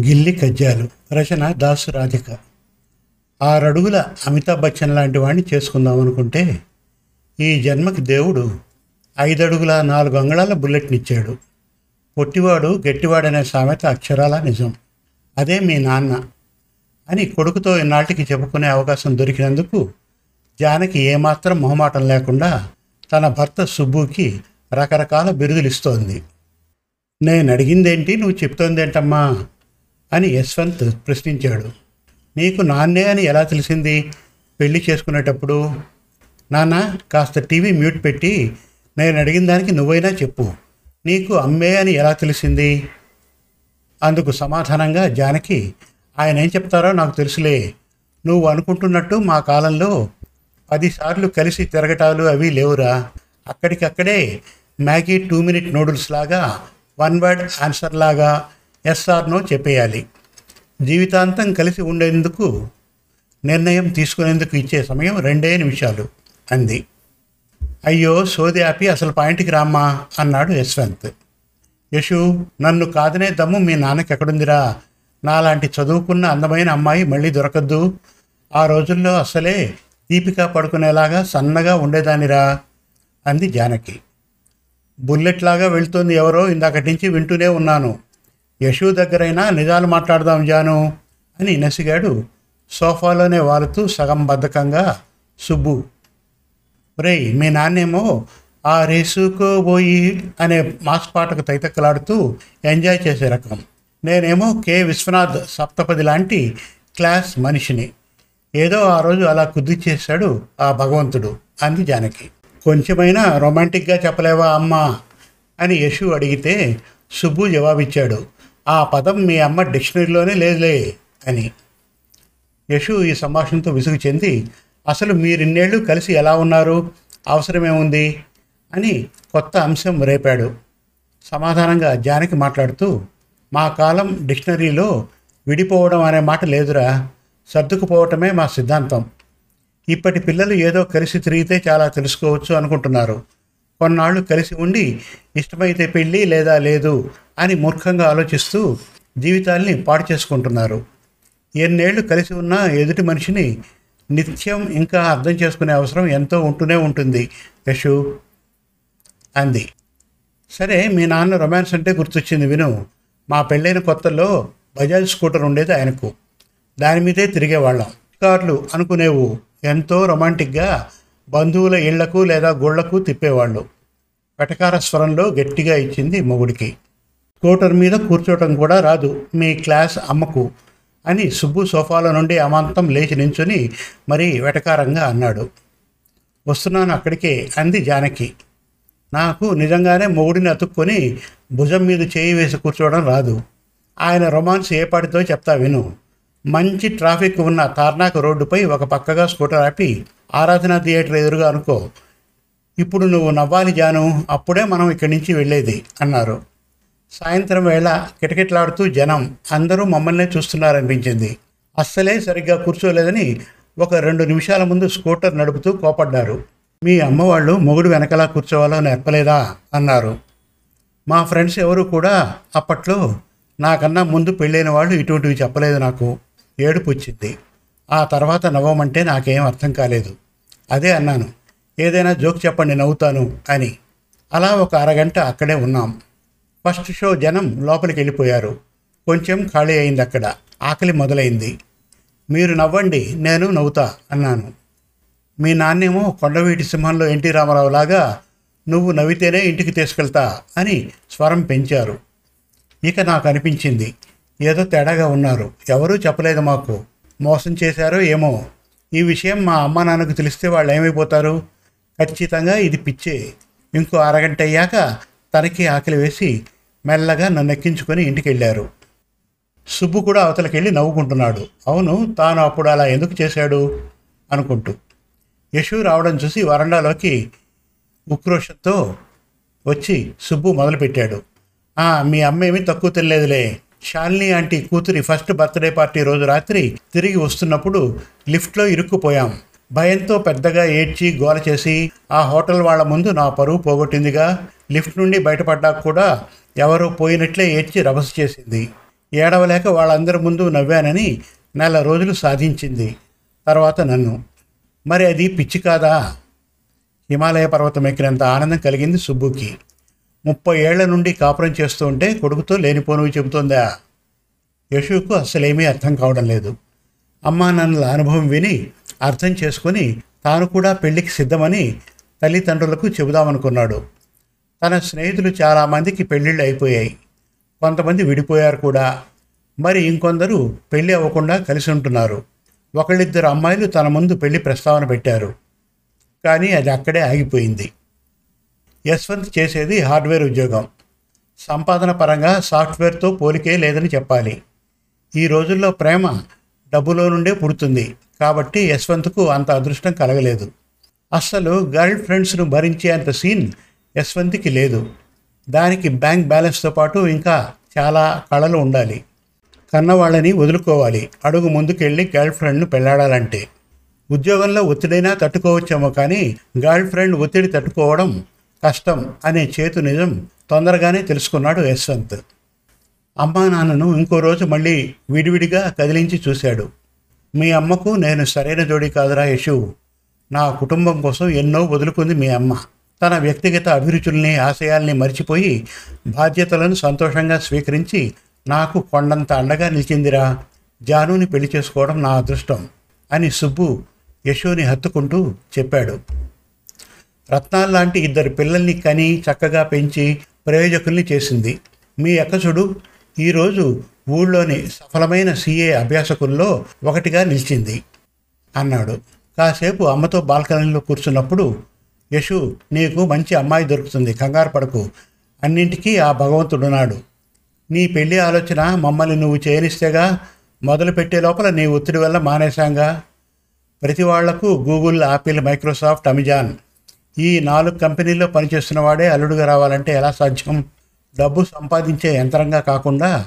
గిల్లి కజ్జాలు. రచన దాసు రాధిక. ఆరడుగుల అమితాబ్ బచ్చన్ లాంటి వాడిని చేసుకుందాం అనుకుంటే ఈ జన్మకి దేవుడు ఐదడుగుల నాలుగు అంగళాల బుల్లెట్నిచ్చాడు. పొట్టివాడు గట్టివాడనే సామెత అక్షరాల నిజం. అదే మీ నాన్న అని కొడుకుతో ఈనాటికి చెప్పుకునే అవకాశం దొరికినందుకు జానకి ఏమాత్రం మొహమాటం లేకుండా తన భర్త సుబ్బుకి రకరకాల బిరుదులు ఇస్తోంది నేను అడిగిందేంటి నువ్వు చెప్తోందేంటమ్మా? అని యశ్వంత్ ప్రశ్నించాడు. నీకు నాన్నే అని ఎలా తెలిసింది? పెళ్ళి చేసుకునేటప్పుడు? నాన్న కాస్త టీవీ మ్యూట్ పెట్టి నేను అడిగిన దానికి నువ్వైనా చెప్పు. నీకు అమ్మే అని ఎలా తెలిసింది? అందుకు సమాధానంగా జానకి ఆయన ఏం చెప్తారో నాకు తెలుసులే. నువ్వు అనుకుంటున్నట్టు మా కాలంలో పదిసార్లు కలిసి తిరగటాలు అవి లేవురా. అక్కడికక్కడే మ్యాగీ టూ మినిట్ నూడిల్స్ లాగా వన్ వర్డ్ ఆన్సర్ లాగా ఎస్ఆర్నో చెప్పేయాలి. జీవితాంతం కలిసి ఉండేందుకు నిర్ణయం తీసుకునేందుకు ఇచ్చే సమయం రెండే నిమిషాలు అంది. అయ్యో సోది ఆపి అసలు పాయింట్కి రామ్మా అన్నాడు యశ్వంత్. యశు నన్ను కాదనే దమ్ము మీ నాన్నకి ఎక్కడుందిరా నాలాంటి చదువుకున్న అందమైన అమ్మాయి మళ్ళీ దొరకద్దు. ఆ రోజుల్లో అసలే దీపిక పడుకునేలాగా సన్నగా ఉండేదానిరా అంది జానకి. బుల్లెట్లాగా వెళ్తుంది ఎవరో ఇందాకటి నుంచి వింటూనే ఉన్నాను. యశు దగ్గరైనా నిజాలు మాట్లాడదాం జాను అని నసిగాడు. సోఫాలోనే వాలుతూ సగం బద్ధకంగా సుబ్బు రే మీ నాన్నేమో ఆ రేసుకోబోయి అనే మాస్ పాటకు తైతక్కలాడుతూ ఎంజాయ్ చేసే రకం. నేనేమో కె. విశ్వనాథ్ సప్తపది లాంటి క్లాస్ మనిషిని. ఏదో ఆ రోజు అలా కుదిర్చేశాడు ఆ భగవంతుడు అంది జానకి. కొంచెమైనా రొమాంటిక్గా చెప్పలేవా అమ్మా? అని యశు అడిగితే సుబ్బు జవాబిచ్చాడు. ఆ పదం మీ అమ్మ డిక్షనరీలోనే లేదులే అని. యశు ఈ సంభాషణతో విసుగు చెంది అసలు మీరిన్నేళ్ళు కలిసి ఎలా ఉన్నారు? అవసరమేముంది? అని కొత్త అంశం రేపాడు. సమాధానంగా జానకి మాట్లాడుతూ మా కాలం డిక్షనరీలో విడిపోవడం అనే మాట లేదురా. సర్దుకుపోవటమే మా సిద్ధాంతం. ఇప్పటి పిల్లలు ఏదో కలిసి తిరిగితే చాలా తెలుసుకోవచ్చు అనుకుంటున్నారు. కొన్నాళ్ళు కలిసి ఉండి ఇష్టమైతే పెళ్ళి లేదా లేదు అని మూర్ఖంగా ఆలోచిస్తూ జీవితాల్ని పాడు చేసుకుంటున్నారు. ఎన్నేళ్ళు కలిసి ఉన్న ఎదుటి మనిషిని నిత్యం ఇంకా అర్థం చేసుకునే అవసరం ఎంతో ఉంటూనే ఉంటుంది. యశు అంది. సరే మీ నాన్న రొమాన్స్ అంటే గుర్తొచ్చింది విను. మా పెళ్ళైన కొత్తలో బజాజ్ స్కూటర్ ఉండేది ఆయనకు. దాని మీదే తిరిగేవాళ్ళం. కార్లు అనుకునేవు. ఎంతో రొమాంటిక్గా బంధువుల ఇళ్ళకు లేదా గుళ్ళకు తిప్పేవాళ్ళు. వెటకార స్వరంలో గట్టిగా ఇచ్చింది మొగుడికి. స్కూటర్ మీద కూర్చోవటం కూడా రాదు మీ క్లాస్ అమ్మకు అని సుబ్బు సోఫాలో నుండి అమాంతం లేచి నించుని మరీ వెటకారంగా అన్నాడు. వస్తున్నాను అక్కడికే అంది జానకి. నాకు నిజంగానే మొగుడిని అతుక్కొని భుజం మీద చేయి వేసి కూర్చోవడం రాదు. ఆయన రొమాన్స్ ఏ పాటితో చెప్తా విను. మంచి ట్రాఫిక్ ఉన్న తార్నాక రోడ్డుపై ఒక పక్కగా స్కూటర్ ఆపి ఆరాధన థియేటర్ ఎదురుగా అనుకో. ఇప్పుడు నువ్వు నవ్వాలి జాను అప్పుడే మనం ఇక్కడి నుంచి వెళ్ళేది అన్నారు. సాయంత్రం వేళ కిటకిటలాడుతూ జనం అందరూ మమ్మల్నే చూస్తున్నారనిపించింది. అస్సలే సరిగ్గా కూర్చోలేదని ఒక రెండు నిమిషాల ముందు స్కూటర్ నడుపుతూ కోపడ్డారు. మీ అమ్మవాళ్ళు మొగుడు వెనకలా కూర్చోవాలో నేర్పలేదా? అన్నారు. మా ఫ్రెండ్స్ ఎవరు కూడా అప్పట్లో నాకన్నా ముందు పెళ్ళైన వాళ్ళు ఇటువంటివి చెప్పలేదు నాకు. ఏడుపు వచ్చింది. ఆ తర్వాత నవ్వమంటే నాకేం అర్థం కాలేదు. అదే అన్నాను. ఏదైనా జోక్ చెప్పండి నవ్వుతాను అని. అలా ఒక అరగంట అక్కడే ఉన్నాం. ఫస్ట్ షో జనం లోపలికి వెళ్ళిపోయారు. కొంచెం ఖాళీ అయింది అక్కడ. ఆకలి మొదలైంది. మీరు నవ్వండి నేను నవ్వుతా అన్నాను. మీ నాన్నేమో కొండవీటి సింహంలో ఎన్టీ రామారావు లాగా నువ్వు నవ్వితేనే ఇంటికి తీసుకెళ్తా అని స్వరం పెంచారు. ఇక నాకు అనిపించింది. ఏదో తేడాగా ఉన్నారు. ఎవరూ చెప్పలేదు మాకు. మోసం చేశారో ఏమో. ఈ విషయం మా అమ్మ నాన్నకు తెలిస్తే వాళ్ళు ఏమైపోతారు? ఖచ్చితంగా ఇది పిచ్చే. ఇంకో అరగంట అయ్యాక తనకి ఆకలి వేసి మెల్లగా నన్ను ఎక్కించుకొని ఇంటికి వెళ్ళారు సుబ్బు కూడా అవతలకెళ్ళి నవ్వుకుంటున్నాడు. అవును తాను అప్పుడు అలా ఎందుకు చేశాడు? అనుకుంటూ. యశు రావడం చూసి వరండాలోకి ఉక్రోషంతో వచ్చి సుబ్బు మొదలుపెట్టాడు. మీ అమ్మ ఏమీ తక్కువ తెలియదులే శాలిని ఆంటీ కూతురి ఫస్ట్ బర్త్డే పార్టీ రోజు రాత్రి తిరిగి వస్తున్నప్పుడు లిఫ్ట్లో ఇరుక్కుపోయాం. భయంతో పెద్దగా ఏడ్చి గోల చేసి ఆ హోటల్ వాళ్ళ ముందు నా పరువు పోగొట్టిందిగా. లిఫ్ట్ నుండి బయటపడ్డాక కూడా ఎవరో పోయినట్లే ఏడ్చి రభస చేసింది. ఏడవలేక వాళ్ళందరి ముందు నవ్వానని నెల రోజులు సాధించింది. తర్వాత నన్ను మరి అది పిచ్చి కాదా? హిమాలయ పర్వతం ఎక్కినంత ఆనందం కలిగింది సుబ్బుకి. ముప్పై ఏళ్ళ నుండి కాపురం చేస్తూ ఉంటే కొడుకుతో లేనిపోనువి చెబుతోందా? యశుకు అసలేమీ అర్థం కావడం లేదు. అమ్మా నాన్నల అనుభవం విని అర్థం చేసుకొని తాను కూడా పెళ్ళికి సిద్ధమని తల్లిదండ్రులకు చెబుదామనుకున్నాడు. తన స్నేహితులు చాలామందికి పెళ్ళిళ్ళు అయిపోయాయి. కొంతమంది విడిపోయారు కూడా. మరి ఇంకొందరు పెళ్ళి అవ్వకుండా కలిసి ఉంటున్నారు. ఒకళ్ళిద్దరు అమ్మాయిలు తన ముందు పెళ్ళి ప్రస్తావన పెట్టారు. కానీ అది అక్కడే ఆగిపోయింది. యశ్వంత్ చేసేది హార్డ్వేర్ ఉద్యోగం. సంపాదన పరంగా సాఫ్ట్వేర్తో పోలికే లేదని చెప్పాలి. ఈ రోజుల్లో ప్రేమ డబ్బులో నుండే పుడుతుంది. కాబట్టి యశ్వంత్కు అంత అదృష్టం కలగలేదు. అస్సలు గర్ల్ ఫ్రెండ్స్ను భరించే అంత సీన్ యశ్వంత్కి లేదు. దానికి బ్యాంక్ బ్యాలెన్స్తో పాటు ఇంకా చాలా కళలు ఉండాలి. కన్నవాళ్ళని వదులుకోవాలి. అడుగు ముందుకెళ్ళి గర్ల్ ఫ్రెండ్ను పెళ్ళాడాలంటే ఉద్యోగంలో ఒత్తిడైనా తట్టుకోవచ్చేమో కానీ గర్ల్ ఫ్రెండ్ ఒత్తిడి తట్టుకోవడం కష్టం అనే చేతు నిజం తొందరగానే తెలుసుకున్నాడు యశ్వంత్. అమ్మా నాన్నను ఇంకో రోజు మళ్ళీ విడివిడిగా కదిలించి చూశాడు. మీ అమ్మకు నేను సరైన జోడి కాదురా యశు. నా కుటుంబం కోసం ఎన్నో వదులుకుంది మీ అమ్మ. తన వ్యక్తిగత అభిరుచుల్ని ఆశయాల్ని మర్చిపోయి బాధ్యతలను సంతోషంగా స్వీకరించి నాకు కొండంత అండగా నిలిచిందిరా. జానుని పెళ్ళి చేసుకోవడం నా అదృష్టం అని సుబ్బు యశోని హత్తుకుంటూ చెప్పాడు. రత్నాల్లాంటి ఇద్దరు పిల్లల్ని కని చక్కగా పెంచి ప్రయోజకుల్ని చేసింది. మీ అక్కసుడు ఈరోజు ఊళ్ళోని సఫలమైన సీఏ అభ్యాసకుల్లో ఒకటిగా నిలిచింది అన్నాడు. కాసేపు అమ్మతో బాల్కనీలో కూర్చున్నప్పుడు యశు నీకు మంచి అమ్మాయి దొరుకుతుంది కంగారు పడకు. అన్నింటికీ ఆ భగవంతుడున్నాడు. నీ పెళ్ళి ఆలోచన మమ్మల్ని నువ్వు చేయనిస్తేగా మొదలు పెట్టే లోపల నీ ఒత్తిడి వల్ల మానేశాంగా. ప్రతి వాళ్ళకు గూగుల్ ఆపిల్ మైక్రోసాఫ్ట్ అమెజాన్ ఈ నాలుగు కంపెనీల్లో పనిచేస్తున్న వాడే అల్లుడుగా రావాలంటే ఎలా సాధ్యం? డబ్బు సంపాదించే యంత్రంగా కాకుండా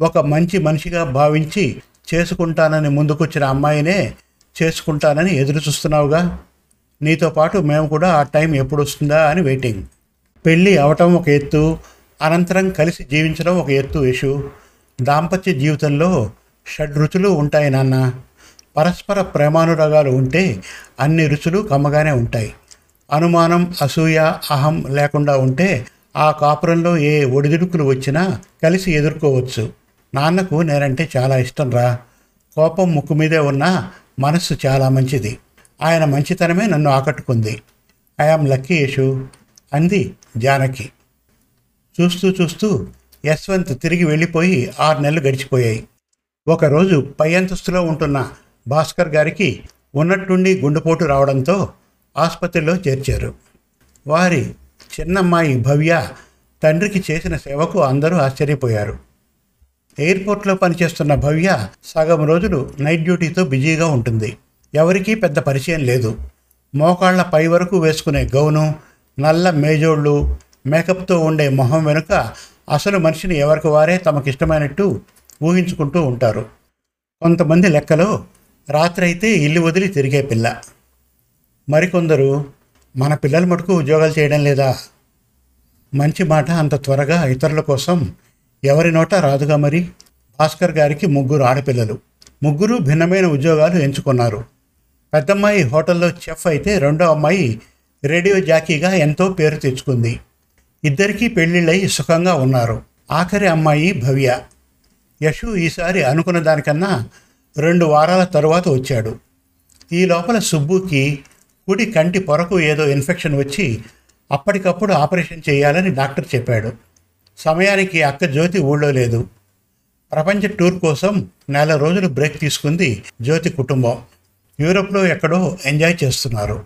ఒక మంచి మనిషిగా భావించి చేసుకుంటానని ముందుకొచ్చిన అమ్మాయినే చేసుకుంటానని ఎదురు చూస్తున్నావుగా? నీతో పాటు మేము కూడా ఆ టైం ఎప్పుడు వస్తుందా అని వెయిటింగ్. పెళ్ళి అవటం ఒక ఎత్తు అనంతరం కలిసి జీవించడం ఒక ఎత్తు ఇష్యూ దాంపత్య జీవితంలో షడ్రుచులు ఉంటాయి నాన్న. పరస్పర ప్రేమానురాగాలు ఉంటే అన్ని రుచులు కమ్మగానే ఉంటాయి. అనుమానం అసూయ అహం లేకుండా ఉంటే ఆ కాపురంలో ఏ ఒడిదుడుకులు వచ్చినా కలిసి ఎదుర్కోవచ్చు. నాన్నకు నేనంటే చాలా ఇష్టం రా. కోపం ముక్కు మీదే ఉన్నా మనస్సు చాలా మంచిది. ఆయన మంచితనమే నన్ను ఆకట్టుకుంది. ఐఆమ్ లక్కీ యేషు అంది జానకి. చూస్తూ చూస్తూ యశ్వంత్ తిరిగి వెళ్ళిపోయి ఆరు నెలలు గడిచిపోయాయి. ఒకరోజు పై అంతస్తులో ఉంటున్న భాస్కర్ గారికి ఉన్నట్టుండి గుండెపోటు రావడంతో ఆసుపత్రిలో చేర్చారు. వారి చిన్నమ్మాయి భవ్య తండ్రికి చేసిన సేవకు అందరూ ఆశ్చర్యపోయారు. ఎయిర్పోర్ట్లో పనిచేస్తున్న భవ్య సగం రోజులు నైట్ డ్యూటీతో బిజీగా ఉంటుంది. ఎవరికీ పెద్ద పరిచయం లేదు. మోకాళ్ళ పై వరకు వేసుకునే గౌను నల్ల మేజోళ్ళు మేకప్తో ఉండే మొహం వెనుక అసలు మనిషిని ఎవరికి వారే తమకిష్టమైనట్టు ఊహించుకుంటూ ఉంటారు. కొంతమంది లెక్కలో రాత్రి అయితే ఇల్లు వదిలి తిరిగే పిల్ల. మరికొందరు మన పిల్లల మటుకు ఉద్యోగాలు చేయడం లేదా? మంచి మాట అంత త్వరగా ఇతరుల కోసం ఎవరి నోట రాదుగా మరి? భాస్కర్ గారికి ముగ్గురు ఆడపిల్లలు. ముగ్గురు భిన్నమైన ఉద్యోగాలు ఎంచుకున్నారు. పెద్దమ్మాయి హోటల్లో చెఫ్ అయితే రెండో అమ్మాయి రేడియో జాకీగా ఎంతో పేరు తెచ్చుకుంది. ఇద్దరికీ పెళ్ళిళ్ళై సుఖంగా ఉన్నారు. ఆఖరి అమ్మాయి భవ్య. యశు ఈసారి అనుకున్న దానికన్నా రెండు వారాల తరువాత వచ్చాడు. ఈ లోపల సుబ్బుకి కుడి కంటి పొరకు ఏదో ఇన్ఫెక్షన్ వచ్చి అప్పటికప్పుడు ఆపరేషన్ చేయాలని డాక్టర్ చెప్పాడు. సమయానికి అక్క జ్యోతి ఊళ్ళో లేదు. ప్రపంచ టూర్ కోసం నెల రోజులు బ్రేక్ తీసుకుంది జ్యోతి కుటుంబం. యూరోప్లో ఎక్కడో ఎంజాయ్ చేస్తున్నారు.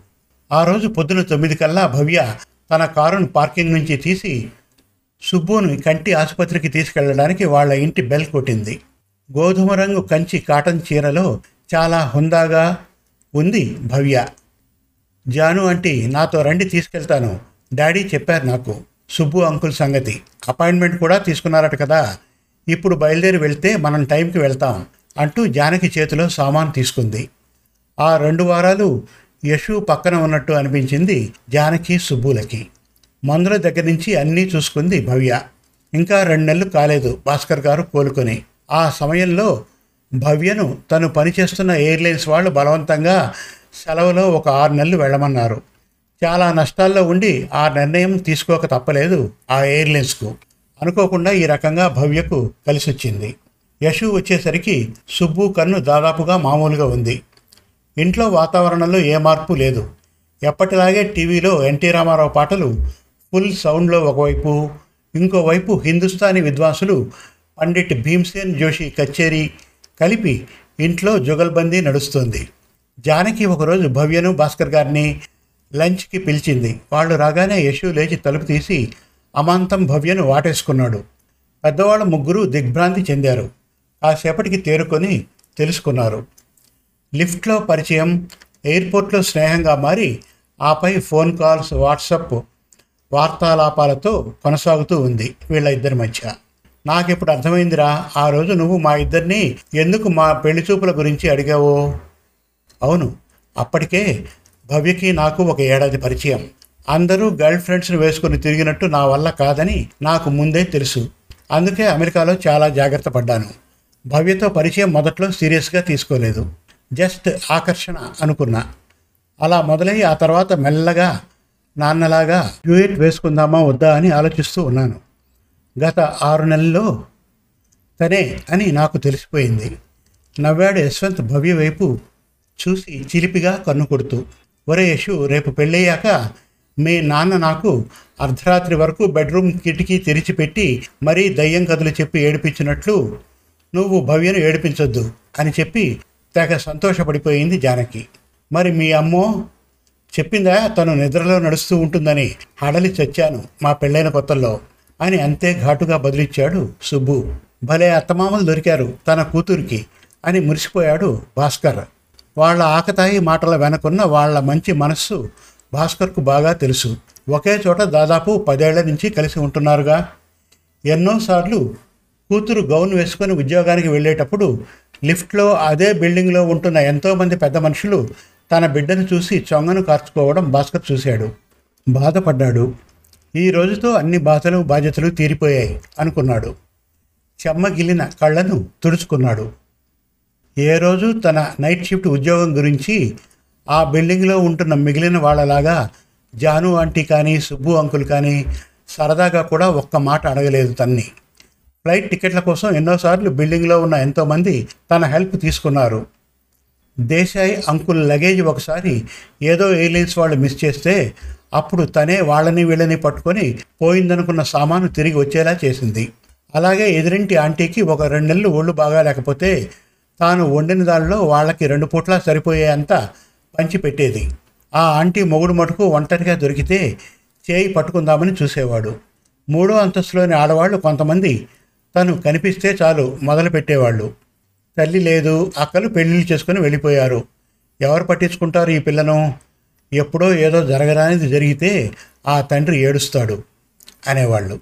ఆ రోజు పొద్దున తొమ్మిది కల్లా భవ్య తన కారును పార్కింగ్ నుంచి తీసి సుబ్బుని కంటి ఆసుపత్రికి తీసుకెళ్ళడానికి వాళ్ళ ఇంటి బెల్ కొట్టింది. గోధుమ రంగు కంచి కాటన్ చీరలో చాలా హుందాగా ఉంది భవ్య. జాను అంటే నాతో రండి తీసుకెళ్తాను. డాడీ చెప్పారు నాకు. సుబ్బు అంకుల్ సంగతి. అపాయింట్మెంట్ కూడా తీసుకున్నారట కదా. ఇప్పుడు బయలుదేరి వెళ్తే మనం టైంకి వెళ్తాం అంటూ జానకి చేతిలో సామాన్ తీసుకుంది. ఆ రెండు వారాలు యశు పక్కన ఉన్నట్టు అనిపించింది జానకి సుబ్బులకి. మందుల దగ్గర నుంచి అన్నీ చూసుకుంది భవ్య. ఇంకా రెండు నెలలు కాలేదు భాస్కర్ గారు కోలుకొని. ఆ సమయంలో భవ్యను తను పనిచేస్తున్న ఎయిర్లైన్స్ వాళ్ళు బలవంతంగా సెలవులో ఒక ఆరు నెలలు వెళ్ళమన్నారు. చాలా నష్టాల్లో ఉండి ఆ నిర్ణయం తీసుకోక తప్పలేదు ఆ ఎయిర్లైన్స్కు. అనుకోకుండా ఈ రకంగా భవ్యకు కలిసి వచ్చింది యశు వచ్చేసరికి సుబ్బు కన్ను దాదాపుగా మామూలుగా ఉంది. ఇంట్లో వాతావరణంలో ఏ మార్పు లేదు. ఎప్పటిలాగే టీవీలో ఎన్టీ రామారావు పాటలు ఫుల్ సౌండ్లో ఒకవైపు ఇంకోవైపు హిందుస్థానీ విద్వాంసులు పండిట్ భీమ్సేన్ జోషి కచేరి కలిపి ఇంట్లో జుగల్బందీ నడుస్తుంది. జానకి ఒకరోజు భవ్యను భాస్కర్ గారిని లంచ్కి పిలిచింది. వాళ్ళు రాగానే యశు లేచి తలుపు తీసి అమాంతం భవ్యను వాటేసుకున్నాడు. పెద్దవాళ్ళ ముగ్గురు దిగ్భ్రాంతి చెందారు. కాసేపటికి తేరుకొని తెలుసుకున్నారు. లిఫ్ట్లో పరిచయం ఎయిర్పోర్ట్లో స్నేహంగా మారి ఆపై ఫోన్ కాల్స్ వాట్సప్ వార్తాలాపాలతో కొనసాగుతూ ఉంది వీళ్ళ ఇద్దరి మధ్య. నాకిప్పుడు అర్థమైందిరా ఆ రోజు నువ్వు మా ఇద్దరిని ఎందుకు మా పెళ్ళి చూపుల గురించి అడిగావో? అవును అప్పటికే భవ్యకి నాకు ఒక ఏడాది పరిచయం. అందరూ గర్ల్ ఫ్రెండ్స్ని వేసుకుని తిరిగినట్టు నా వల్ల కాదని నాకు ముందే తెలుసు. అందుకే అమెరికాలో చాలా జాగ్రత్త పడ్డాను. భవ్యతో పరిచయం మొదట్లో సీరియస్గా తీసుకోలేదు. జస్ట్ ఆకర్షణ అనుకున్నా. అలా మొదలై ఆ తర్వాత మెల్లగా నాన్నలాగా డ్యూయట్ వేసుకుందామా వద్దా అని ఆలోచిస్తూ ఉన్నాను. గత ఆరు నెలల్లో తనే అని నాకు తెలిసిపోయింది. నవ్వాడు యశ్వంత్ భవ్య వైపు చూసి చిలిపిగా కన్ను కొడుతూ ఒరే యశు రేపు పెళ్ళయ్యాక మీ నాన్న నాకు అర్ధరాత్రి వరకు బెడ్రూమ్ కిటికీ తెరిచిపెట్టి మరీ దయ్యం కథలు చెప్పి ఏడిపించినట్లు నువ్వు భవ్యను ఏడిపించొద్దు అని చెప్పి తెగ సంతోషపడిపోయింది జానకి. మరి మీ అమ్మో చెప్పిందా తను నిద్రలో నడుస్తూ ఉంటుందని హడలి చచ్చాను మా పెళ్ళైన కొత్తల్లో అని అంతే ఘాటుగా బదిలిచ్చాడు సుబ్బు. భలే అత్తమామలు దొరికారు తన కూతురికి అని మురిసిపోయాడు భాస్కర్. వాళ్ళ ఆకతాయి మాటల వెనకున్న వాళ్ళ మంచి మనస్సు భాస్కర్కు బాగా తెలుసు. ఒకే చోట దాదాపు పదేళ్ళ నుంచి కలిసి ఉంటున్నారుగా. ఎన్నోసార్లు కూతురు గౌన్ వేసుకొని ఉద్యోగానికి వెళ్ళేటప్పుడు లిఫ్ట్లో అదే బిల్డింగ్లో ఉంటున్న ఎంతోమంది పెద్ద మనుషులు తన బిడ్డను చూసి చొంగను కార్చుకోవడం భాస్కర్ చూశాడు. బాధపడ్డాడు. ఈ రోజుతో అన్ని బాధలు బాధ్యతలు తీరిపోయాయి అనుకున్నాడు. చెమ్మగిలిన కళ్ళను తుడుచుకున్నాడు. ఏ రోజు తన నైట్ షిఫ్ట్ ఉద్యోగం గురించి ఆ బిల్డింగ్లో ఉంటున్న మిగిలిన వాళ్ళలాగా జాను ఆంటీ కానీ సుబ్బు అంకుల్ కానీ సరదాగా కూడా ఒక్క మాట అడగలేదు తన్ని. ఫ్లైట్ టికెట్ల కోసం ఎన్నోసార్లు బిల్డింగ్లో ఉన్న ఎంతోమంది తన హెల్ప్ తీసుకున్నారు. దేశాయ్ అంకుల్ లగేజ్ ఒకసారి ఏదో ఎయిర్లైన్స్ వాళ్ళు మిస్ చేస్తే అప్పుడు తనే వాళ్ళని వీళ్ళని పట్టుకొని పోయిందనుకున్న సామాను తిరిగి వచ్చేలా చేసింది. అలాగే ఎదురింటి ఆంటీకి ఒక రెండు నెలలు ఒళ్ళు బాగా లేకపోతే తాను వండిన దానిలో వాళ్ళకి రెండు పూట్ల సరిపోయేంత పంచి పెట్టేది. ఆ ఆంటీ మొగుడు మటుకు ఒంటరిగా దొరికితే చేయి పట్టుకుందామని చూసేవాడు. మూడో అంతస్తులోని ఆడవాళ్ళు కొంతమంది తను కనిపిస్తే చాలు మొదలు పెట్టేవాళ్ళు. తల్లి లేదు అక్కలు పెళ్ళిళ్ళు చేసుకుని వెళ్ళిపోయారు. ఎవరు పట్టించుకుంటారు ఈ పిల్లను? ఎప్పుడో ఏదో జరగరానిది జరిగితే ఆ తండ్రి ఏడుస్తాడు అనేవాళ్ళు.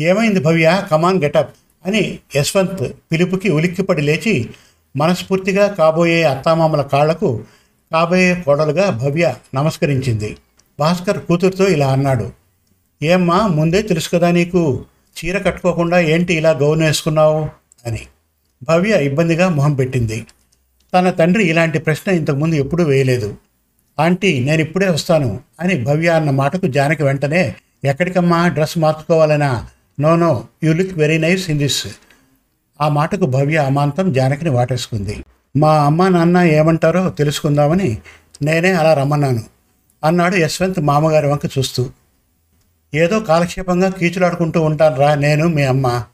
ఏమైంది భవ్య? కమాన్ గెటప్ అని యశ్వంత్ పిలుపుకి ఉలిక్కిపడి లేచి మనస్ఫూర్తిగా కాబోయే అత్తామామల కాళ్ళకు కాబోయే కోడలుగా భవ్య నమస్కరించింది. భాస్కర్ కూతురుతో ఇలా అన్నాడు. ఏమ్మా ముందే తెలుసు కదా నీకు చీర కట్టుకోకుండా ఏంటి ఇలా గౌను వేసుకున్నావు? అని. భవ్య ఇబ్బందిగా మొహం పెట్టింది. తన తండ్రి ఇలాంటి ప్రశ్న ఇంతకుముందు ఎప్పుడూ వేయలేదు. ఆంటీ నేను ఇప్పుడే వస్తాను అని భవ్య అన్న మాటకు జానకి వెంటనే ఎక్కడికమ్మా dress మార్చుకోవాలనా? No no you look very nice in this. ఆ మాటకు భవ్య అమాంతం జానకిని వాటేసుకుంది. మా అమ్మ నాన్న ఏమంటారో తెలుసుకుందామని నేనే అలా రమ్మన్నాను. అన్నాడు యశ్వంత్ మామగారి వంక చూస్తూ. ఏదో కాలక్షేపంగా కీచులాడుకుంటూ ఉంటానురా నేను మీ అమ్మ.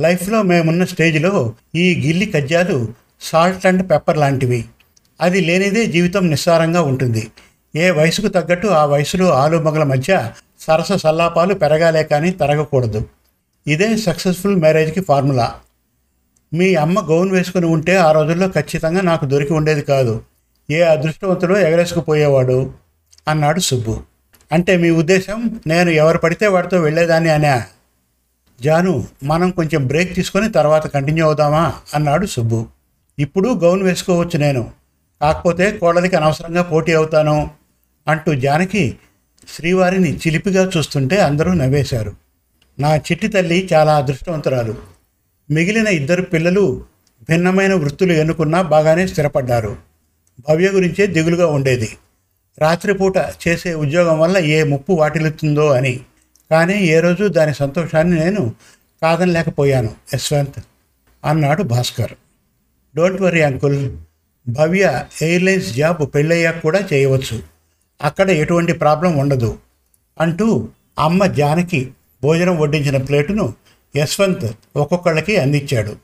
లైఫ్లో మేమున్న స్టేజ్లో ఈ గిల్లి కజ్జాలు సాల్ట్ అండ్ పెప్పర్ లాంటివి. అది లేనిదే జీవితం నిస్సారంగా ఉంటుంది. ఏ వయసుకు తగ్గట్టు ఆ వయసులో ఆలుమగల మధ్య సరస సల్లాపాలు పెరగాలే కానీ తరగకూడదు. ఇదే సక్సెస్ఫుల్ మ్యారేజ్కి ఫార్ములా. మీ అమ్మ గౌన్ వేసుకుని ఉంటే ఆ రోజుల్లో ఖచ్చితంగా నాకు దొరికి ఉండేది కాదు. ఏ అదృష్టవంతుడో ఎగరేసుకుపోయేవాడు అన్నాడు సుబ్బు. అంటే మీ ఉద్దేశం నేను ఎవరు పడితే వాడితో వెళ్ళేదాన్ని అనే. జాను మనం కొంచెం బ్రేక్ తీసుకొని తర్వాత కంటిన్యూ అవుదామా? అన్నాడు సుబ్బు. ఇప్పుడు గౌన్ వేసుకోవచ్చు నేను. కాకపోతే కోడలికి అనవసరంగా పోటీ అవుతాను అంటూ జానకి శ్రీవారిని చిలిపిగా చూస్తుంటే అందరూ నవ్వేశారు. నా చిట్టి తల్లి చాలా అదృష్టవంతురాలు. మిగిలిన ఇద్దరు పిల్లలు భిన్నమైన వృత్తులు ఎన్నుకున్నా బాగానే స్థిరపడ్డారు. భవ్య గురించే దిగులుగా ఉండేది. రాత్రిపూట చేసే ఉద్యోగం వల్ల ఏ ముప్పు వాటిల్లుతుందో అని. కానీ ఏ రోజు దాని సంతోషాన్ని నేను కాదనలేకపోయాను. యశ్వంత్ అన్నాడు Bhaskar. Don't worry uncle. Bhavya airlines job పెళ్ళయ్యాక కూడా చేయవచ్చు. అక్కడ ఎటువంటి ప్రాబ్లం ఉండదు. అంటూ అమ్మ జానకి భోజనం వడ్డించిన ప్లేటును యశ్వంత్ ఒక్కొక్కళ్ళకి అందించాడు.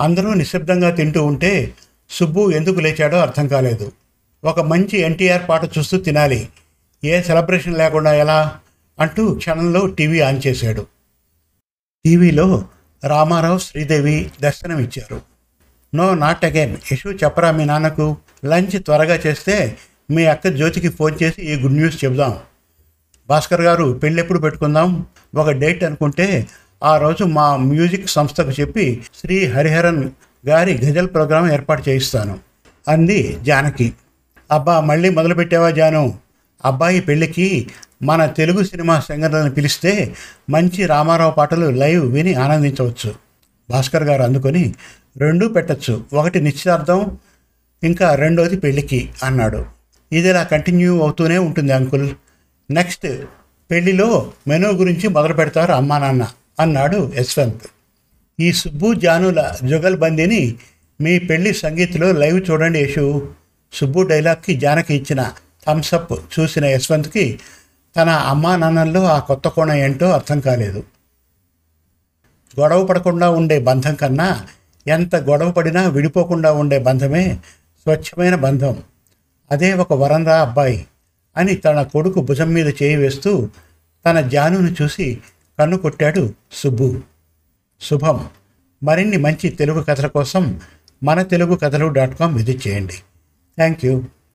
అందరూ నిశ్శబ్దంగా తింటూ ఉంటే సుబ్బు ఎందుకు లేచాడో అర్థం కాలేదు. ఒక మంచి ఎన్టీఆర్ పాట చూస్తూ తినాలి. ఏ సెలబ్రేషన్ లేకుండా ఎలా? అంటూ క్షణంలో టీవీ ఆన్ చేశాడు. టీవీలో రామారావు శ్రీదేవి దర్శనమిచ్చారు నో నాట్ అగైన్. యశు చెప్పరా మీ నాన్నకు? లంచ్ త్వరగా చేస్తే మీ అక్క జ్యోతికి ఫోన్ చేసి ఈ గుడ్ న్యూస్ చెబుదాం. భాస్కర్ గారు పెళ్ళెప్పుడు పెట్టుకుందాం? ఒక డేట్ అనుకుంటే ఆ రోజు మా మ్యూజిక్ సంస్థకు చెప్పి శ్రీ హరిహరన్ గారి గజల్ ప్రోగ్రాం ఏర్పాటు చేయిస్తాను అంది జానకి. అబ్బా మళ్ళీ మొదలుపెట్టావా జాను? అబ్బాయి పెళ్ళికి మన తెలుగు సినిమా సంఘటనను పిలిస్తే మంచి రామారావు పాటలు లైవ్ విని ఆనందించవచ్చు. భాస్కర్ గారు అందుకొని రెండూ పెట్టచ్చు. ఒకటి నిశ్చితార్థం ఇంకా రెండోది పెళ్ళికి అన్నాడు. ఇది ఇలా కంటిన్యూ అవుతూనే ఉంటుంది అంకుల్. నెక్స్ట్ పెళ్ళిలో మెనూ గురించి మొదలు పెడతారు అమ్మా నాన్న. అన్నాడు యశ్వంత్. ఈ సుబ్బు జానుల జుగల్బందీని మీ పెళ్ళి సంగీత్లో లైవ్ చూడండి యశు. సుబ్బు డైలాగ్కి జానకి ఇచ్చిన థమ్స్అప్ చూసిన యశ్వంత్కి తన అమ్మా నాన్నల్లో ఆ కొత్త కోణం ఏంటో అర్థం కాలేదు. గొడవ పడకుండా ఉండే బంధం కన్నా ఎంత గొడవ పడినా విడిపోకుండా ఉండే బంధమే స్వచ్ఛమైన బంధం. అదే ఒక వరంరా అబ్బాయి అని తన కొడుకు భుజం మీద చేయి వేస్తూ తన జానును చూసి కన్ను కొట్టాడు సుబ్బు. శుభం. మరిన్ని మంచి తెలుగు కథల కోసం మన తెలుగు కథలు డాట్ కామ్ విజిట్ చేయండి. Thank you.